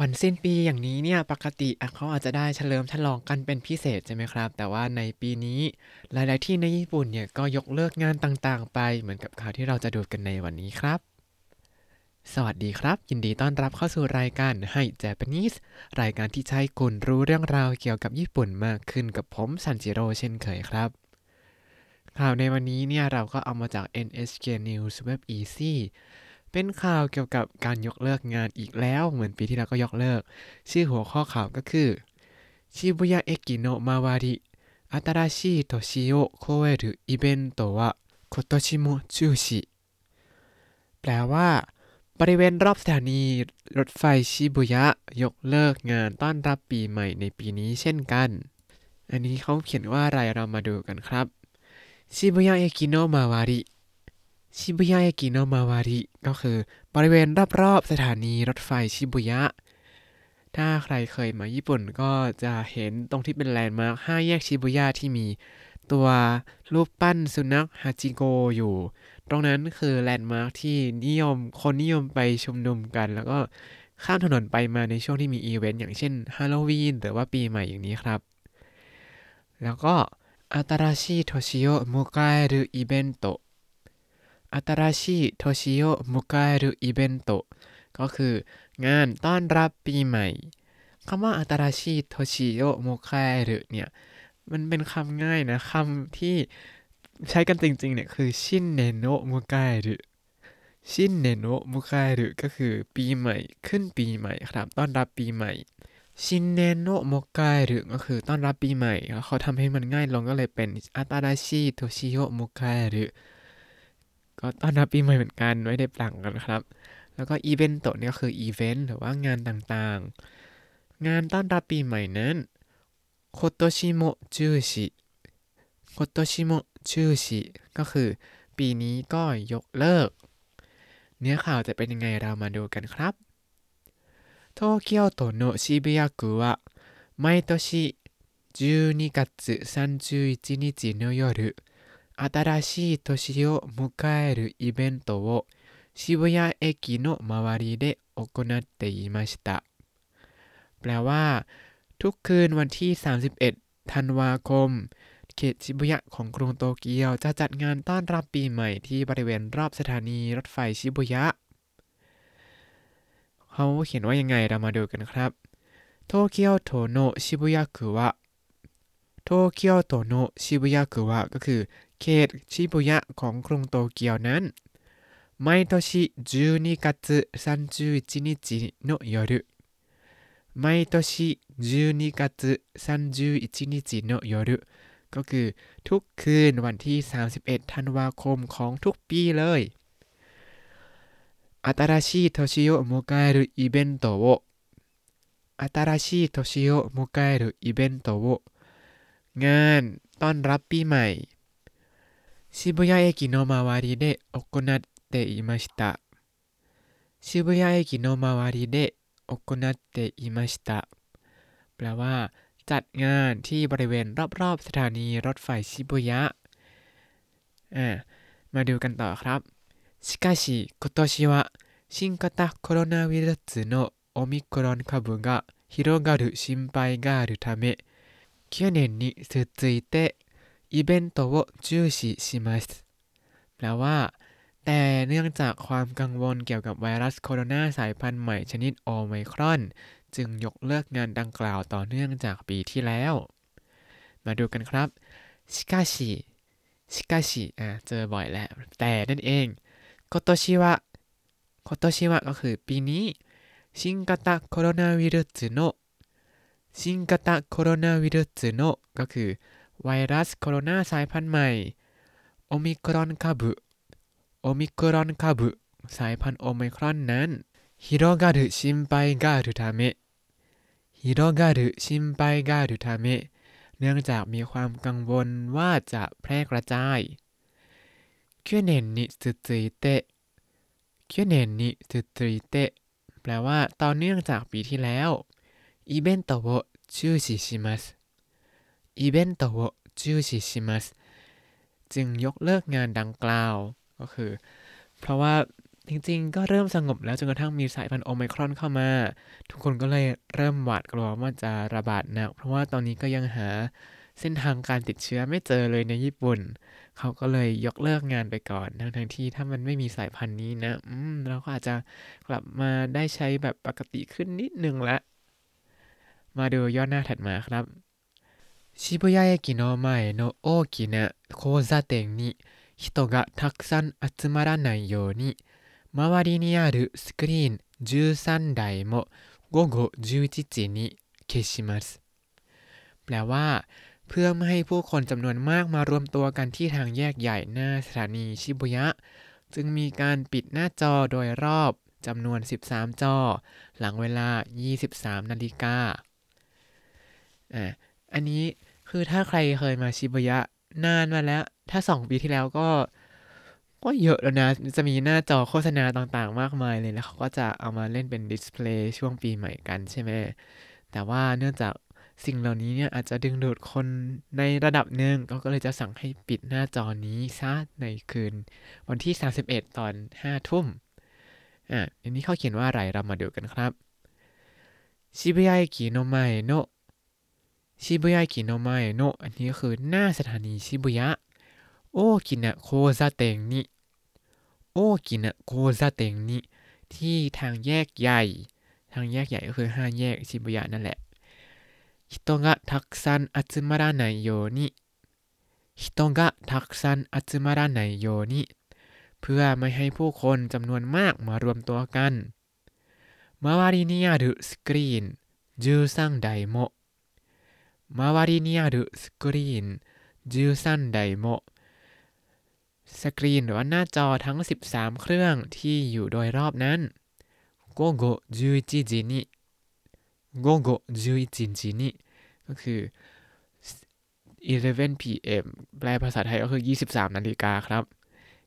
วันสิ้นปีอย่างนี้เนี่ยปกติเขาอาจจะได้เฉลิมฉลองกันเป็นพิเศษใช่ไหมครับ แต่ว่าในปีนี้หลาย ๆ ที่ในญี่ปุ่นเนี่ยก็ยกเลิกงานต่าง ๆ ไปเหมือนกับข่าวที่เราจะดูกันในวันนี้ครับ สวัสดีครับ ยินดีต้อนรับเข้าสู่รายการให้ Japanese รายการที่ใช้คุณรู้เรื่องราวเกี่ยวกับญี่ปุ่นมากขึ้นกับผมซันจิโร่เช่นเคยครับข่าวในวันนี้เนี่ยเราก็เอามาจาก NHK News Web Easy เป็นข่าวเกี่ยวกับการยกเลิกงานอีกแล้ว เหมือนปีที่แล้วก็ยกเลิก ชื่อหัวข้อข่าวก็คือชิบุยะเอกิโนะมาวาริ新しい年を超えるイベントは今年も中止แปลว่า บริเวณรอบสถานีรถไฟชิบุยะ ยกเลิกงานต้อนรับปีใหม่ในปีนี้เช่นกัน อันนี้เขาเขียนว่าอะไรเรามาดูกันครับชิบุยะเอกิโนะมาวาริ ชิบุยะเอกิโนะมาวาริก็คือบริเวณรอบๆสถานีรถไฟชิบุยะ ถ้าใครเคยมาญี่ปุ่นก็จะเห็นตรงที่เป็นแลนด์มาร์คห้าแยกชิบุยะที่มีตัวรูปปั้นสุนัขฮาจิโกอยู่ ตรงนั้นคือแลนด์มาร์คที่นิยมคนนิยมไปชุมนุมกัน แล้วก็ข้ามถนนไปมาในช่วงที่มีอีเวนต์อย่างเช่นฮาโลวีนหรือว่าปีใหม่อย่างนี้ครับ แล้วก็新しい年を迎えるイベント 新しい年を迎えるイベントก็คืองานต้อนรับปีใหม่คำว่า新しい年を迎えるเนี่ยมันเป็นคำง่ายนะคำที่ใช้กันจริงๆเนี่ยคือชินเนโนะมุกายรุชินเนโนะมุกายรุก็คือปีใหม่ขึ้นปีใหม่ครับต้อนรับปีใหม่ชินเนโนะมุกายรุก็คือต้อนรับปีใหม่แล้วเขาทำให้มันง่ายลงก็เลยเป็น新しい年を迎えるก็ ต้อนรับปีใหม่เหมือนกันไม่ได้ปลังกันครับ แล้วก็อีเวนต์โตเนี่ยก็คืออีเวนต์หรือว่างานต่างๆ งานต้อนรับปีใหม่นั้นโคโตชิโมจูชิโคโตชิโมจูชิก็คือปีนี้ก็ยกเลิก เนื้อข่าวจะเป็นยังไงเรามาดูกันครับ東京都の渋谷区は毎年12月31日の夜 新しい年を迎えるイベントを渋谷駅の周りで行っていましたแปลว่า ทุกคืนวันที่ 31 ธันวาคม เขตชิบุยะของกรุงโตเกียวจะจัดงานต้อนรับปีใหม่ที่บริเวณรอบสถานีรถไฟชิบุยะ เขาเขียนว่ายังไงเรามาดูกันครับโตเกียวโตโนชิบุยะคือว่าโตเกียวโตโนชิบุยะคือว่าก็คือ เขตชิบุยะของกรุงโตเกียวนั้น毎年12月31日の夜毎年12月31日の夜ก็คือทุกคืนวันที่ 31 ธันวาคมของทุกปีเลย新しい年を迎えるイベントを新しい年を迎えるイベントをงานต้อนรับปีใหม่ 渋谷駅の周りで行っていました渋谷駅の周りで行っていましたแปลว่า จัดงานที่บริเวณรอบๆสถานีรถไฟชิบุยะอ่ามาดูกันต่อครับしかし今年は新型コロナウイルスのオミクロン株が広がる心配があるため去年に続いて イベントを中止します แปลว่า แต่เนื่องจากความกังวลเกี่ยวกับไวรัสโคโรนาสายพันธุ์ใหม่ชนิดโอไมครอน จึงยกเลิกงานดังกล่าวต่อเนื่องจากปีที่แล้ว มาดูกันครับชิกาชิชิกาชิอะเจอบ่อยแล้ว แต่นั่นเองโคโตชิวะโคโตชิวะก็คือปีนี้ชิงกาตะโคโรนาวิรุสโนชิงกาตะโคโรนาวรุสโนก็คือ ไวรัสโคโรนาสายพันธุ์ใหม่โอมิครอนคาบุโอมิครอนคาบุสายพันธุ์โอมิครอนนั้นฮิโรกาดุชิมไปกาดุทาเมะฮิโรกาดุชิมไปกาดุทาเมะเนื่องจากมีความกังวลว่าจะแพร่กระจายเคืเนนนิสุตริเตเคืเนนนิสุตริเตแปลว่าต่อเนื่องจากปีที่แล้วอีเวนต์ตโวชื่อชิชิมัส อีเวนต์โตะจูชิชิมัสจึงยกเลิกงานดังกล่าวก็คือ เพราะว่าจริงๆ ก็เริ่มสงบแล้วจนกระทั่งมีสายพันธุ์โอไมครอนเข้ามา ทุกคนก็เลยเริ่มหวาดกลัวว่าจะระบาดหนัก เพราะว่าตอนนี้ก็ยังหาเส้นทางการติดเชื้อไม่เจอเลยในญี่ปุ่น เขาก็เลยยกเลิกงานไปก่อนทั้งทั้งที่ถ้ามันไม่มีสายพันธุ์นี้นะ อืมเราก็อาจจะกลับมาได้ใช้แบบปกติขึ้นนิดนึงละ มาดูย่อหน้าถัดมาครับ 渋谷駅の前の大きな交差点に人がたくさん集まらないように周りにあるスクリーン13台も午後11時に消しますแปลว่า เพื่อไม่ให้ผู้คนจำนวนมากมารวมตัวกันที่ทางแยกใหญ่หน้าสถานีชิบุยะ จึงมีการปิดหน้าจอโดยรอบจำนวน 13 จอ หลังเวลา 23 นาฬิกาอ่ะอันนี้ คือถ้าใครเคยมาชิบายะนานมาแล้ว ถ้าสองปีที่แล้วก็ ก็เยอะแล้วนะ จะมีหน้าจอโฆษณาต่างๆ มากมายเลย แล้วเขาก็จะเอามาเล่นเป็นดิสเพลย์ช่วงปีใหม่กันใช่ไหม แต่ว่าเนื่องจากสิ่งเหล่านี้เนี่ยอาจจะดึงดูดคนในระดับหนึ่งก็เลยจะสั่งให้ปิดหน้าจอนี้ซะในคืน วันที่ 31 ตอน 5 ทุ่ม อะอันนี้เขาเขียนว่าอะไรเรามาดูกันครับชิบายะกิโนไมโนะ 渋谷駅の前の อันนี้ก็คือหน้าสถานีชิบุยะ 大きな交差点に 大きな交差点に ที่ทางแยกใหญ่ ทางแยกใหญ่ก็คือห้าแยกชิบุยะนั่นแหละ人がたくさん集まらないように 人がたくさん集まらないように เพื่อไม่ให้ผู้คนจำนวนมากมารวมตัวกันมาวารินิยารุสกรีนจูซังไดโม 周りにあるスクリーン13台もสกรีนหรือว่าหน้าจอทั้ง 13 เครื่องที่อยู่โดยรอบนั้นโกโก11時にโกโก11時にก็คือ 11 p.m. แปลภาษาไทยก็คือ 23 นาฬิกาครับ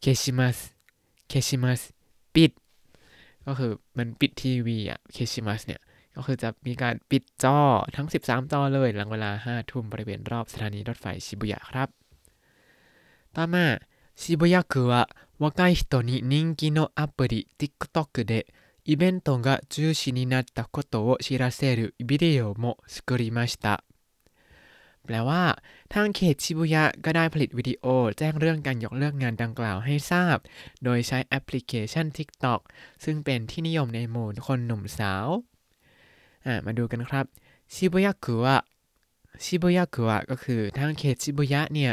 เคชิมัสเคชิมัสปิด ก็คือมันปิดทีวีอะเคชิมัสเนี่ย ก็คือจะมีการปิดจอทั้ง 13 จอเลย หลังเวลา 5 ทุ่มบริเวณรอบสถานีรถไฟชิบุยะครับ ต่อมาชิบุยะคือว่า若い人に人気のアプリ TikTok でイベントが中止になったことを知らせるビデオも作りましたแปลว่า ทางเขตชิบุยะก็ได้ผลิตวิดีโอ แจ้งเรื่องการยกเลิกงานดังกล่าวให้ทราบ โดยใช้แอปพลิเคชัน TikTok ซึ่งเป็นที่นิยมในหมู่คนหนุ่มสาว อ่ามาดูกันครับชิบุยะคือว่าชิบุยะคือว่าก็คือทางเขตชิบุยะเนี่ย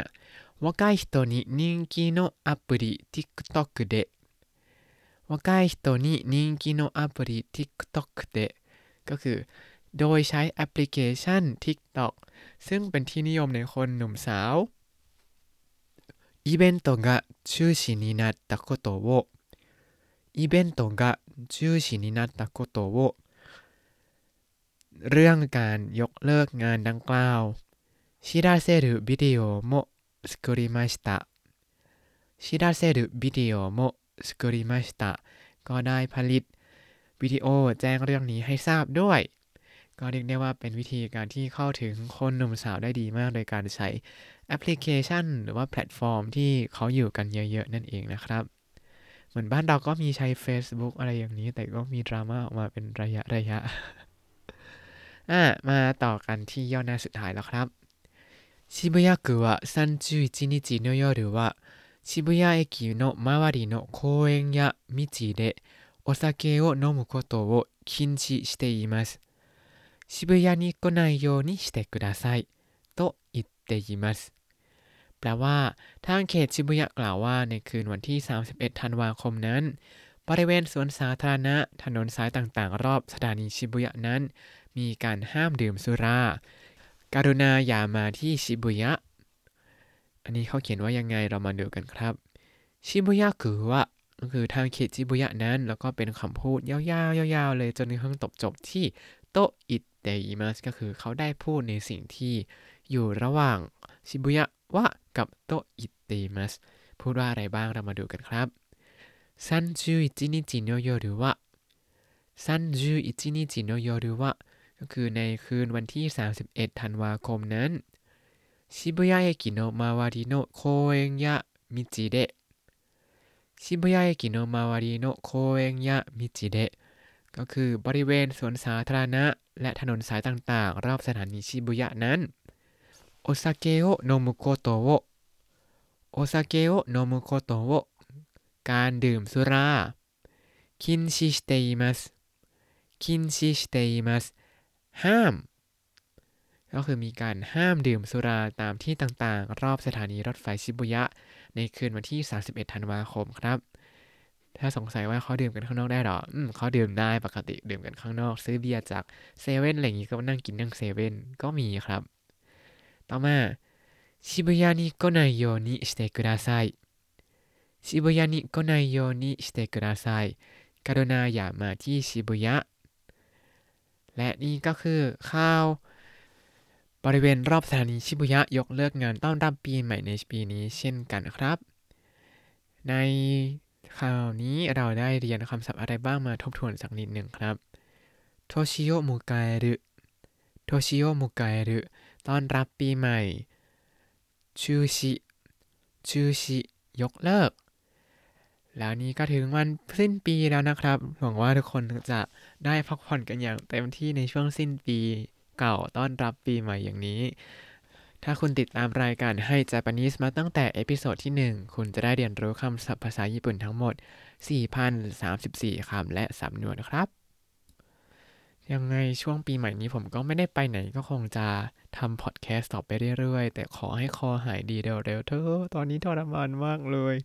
若い人に人気のアプリ TikTok で若い人に人気のアプリ TikTok でก็คือ โดยใช้แอปพลิเคชัน TikTok ซึ่งเป็นที่นิยมในคนหนุ่มสาวイベントが中止になったことをイベントが中止になったことを เรื่องการยกเลิกงานดังกล่าวชิราเซรุวิดีโอโมสกุริมาสตะชิราเซรุวิดีโอโมสกุริมาสตะก็ได้ผลิตวิดีโอแจ้งเรื่องนี้ให้ทราบด้วย ก็เรียกได้ว่าเป็นวิธีการที่เข้าถึงคนหนุ่มสาวได้ดีมาก โดยการใช้แอปพลิเคชัน หรือว่าแพลตฟอร์มที่เขาอยู่กันเยอะๆ นั่นเองนะครับ เหมือนบ้านเราก็มีใช้ Facebook อะไรอย่างนี้ แต่ก็มีดราม่าออกมาเป็นระยะระยะ อ่ะมาต่อกันที่ย่อหน้าสุดท้ายแล้วครับ渋谷区は31日の夜は渋谷駅の周りの公園や道でお酒を飲むことを禁止しています。渋谷に来ないようにしてください。と言っています แปลว่า ทางเขตชิบุยะกล่าวว่าในคืนวันที่ 31 ธันวาคมนั้น บริเวณสวนสาธารณะ ถนนสายต่างๆ รอบสถานีชิบุยะนั้น มีการห้ามดื่มสุรา การุณาอย่ามาที่ชิบุยะ อันนี้เขาเขียนว่ายังไงเรามาดูกันครับ ชิบุยะคือว่าก็คือทางเขตชิบุยะนั้น แล้วก็เป็นคำพูดยาวๆยาวๆเลยจนกระทั่งตบจบที่โตอิเตอิมัสก็คือเขาได้พูดในสิ่งที่อยู่ระหว่างชิบุยะวะกับโตอิเตอิมัสพูดว่าอะไรบ้างเรามาดูกันครับ31日の夜は31日の夜は ก็คือในคืนวันที่ 31 ธันวาคมนั้นชิบุยะเอกิโนะมาวาริโนะโคเองยะมิจิเดะชิบุยะเอกิโนะมาวาริโนะโคเอนยะมิจิเดะก็คือบริเวณสวนสาธารณะ และถนนสายต่างๆ รอบสถานีชิบุยะนั้นโอซาเกโอโนมุโกโตโะโอซาเกโอโนมุโกโตโะการดื่มสุรา禁止しています 禁止しています ห้าม ก็คือมีการห้ามดื่มสุราตามที่ต่างๆ รอบสถานีรถไฟชิบุยะ ในคืนวันที่ 31 ธันวาคมครับ ถ้าสงสัยว่าเขาดื่มกันข้างนอกได้หรอ อืมเขาดื่มได้ปกติดื่มกันข้างนอก ซื้อเบียร์จากเซเว่นอะไรอย่างงี้ก็นั่งกินนั่งเซเว่นก็มีครับ ต่อมา渋谷に来ないようにしてください 渋谷に来ないようにしてください กรุณาอย่ามาที่ชิบุยะ และนี่ก็คือข่าว บริเวณรอบสถานีชิบุยะยกเลิกงานต้อนรับปีใหม่ในปีนี้เช่นกันครับ ในข่าวนี้เราได้เรียนคำศัพท์อะไรบ้างมาทบทวนสักนิดหนึ่งครับ年を迎えるโทชิโอมุกาเอรุต้อนรับปีใหม่ ชูชิ ชูชิ ยกเลิก แล้วนี้ก็ถึงวันสิ้นปีแล้วนะครับ หวังว่าทุกคนจะได้พักผ่อนกันอย่างเต็มที่ในช่วงสิ้นปีเก่าต้อนรับปีใหม่อย่างนี้ ถ้าคุณติดตามรายการให้ Japanese มาตั้งแต่ episode ที่ 1 คุณจะได้เรียนรู้คำศัพท์ภาษาญี่ปุ่นทั้งหมด 4,034 คำและสำนวนครับ ยังไงช่วงปีใหม่นี้ผมก็ไม่ได้ไปไหนก็คงจะทำพอดแคสต์ต่อไปเรื่อยๆ แต่ขอให้คอหายดีเร็วๆเถอะตอนนี้ทรมานมากเลย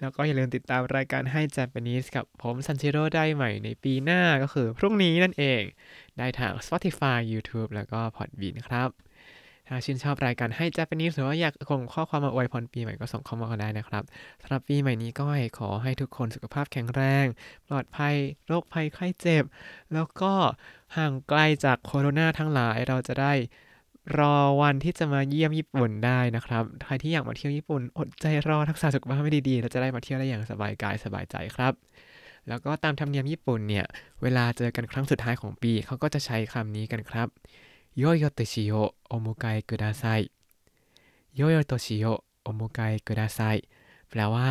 แล้วก็อย่าลืมติดตามรายการให้ Japanese กับผมซันชิโร่ได้ใหม่ในปีหน้าก็คือพรุ่งนี้นั่นเอง ได้ทาง Spotify YouTube แล้วก็ Podbean ครับ ถ้าชื่นชอบรายการให้ Japanese หรือว่าอยากส่งข้อความมาอวยพรปีใหม่ก็ส่งเข้ามากันได้นะครับสำหรับปีใหม่นี้ก็ขอให้ทุกคนสุขภาพแข็งแรง ปลอดภัยโรคภัยไข้เจ็บ แล้วก็ห่างไกลจากโคโรนาทั้งหลายเราจะได้รอวันที่จะมาเยี่ยมญี่ปุ่นได้นะครับ ใครที่อยากมาเที่ยวญี่ปุ่น อดใจรอทักษะสุขภาพให้ดีๆเราจะได้มาเที่ยวได้อย่างสบายกายสบายใจครับ แล้วก็ตามธรรมเนียมญี่ปุ่นเนี่ย เวลาเจอกันครั้งสุดท้ายของปีเขาก็จะใช้คำนี้กันครับ โยโยโตชิโยโอโมไกกุดาไซโยยโตชิโยโอโมไกกุดาไซแปลว่า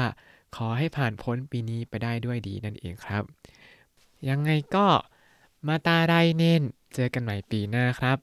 ขอให้ผ่านพ้นปีนี้ไปได้ด้วยดีนั่นเองครับ ยังไงก็มาตาไรเน้น เจอกันใหม่ปีหน้าครับ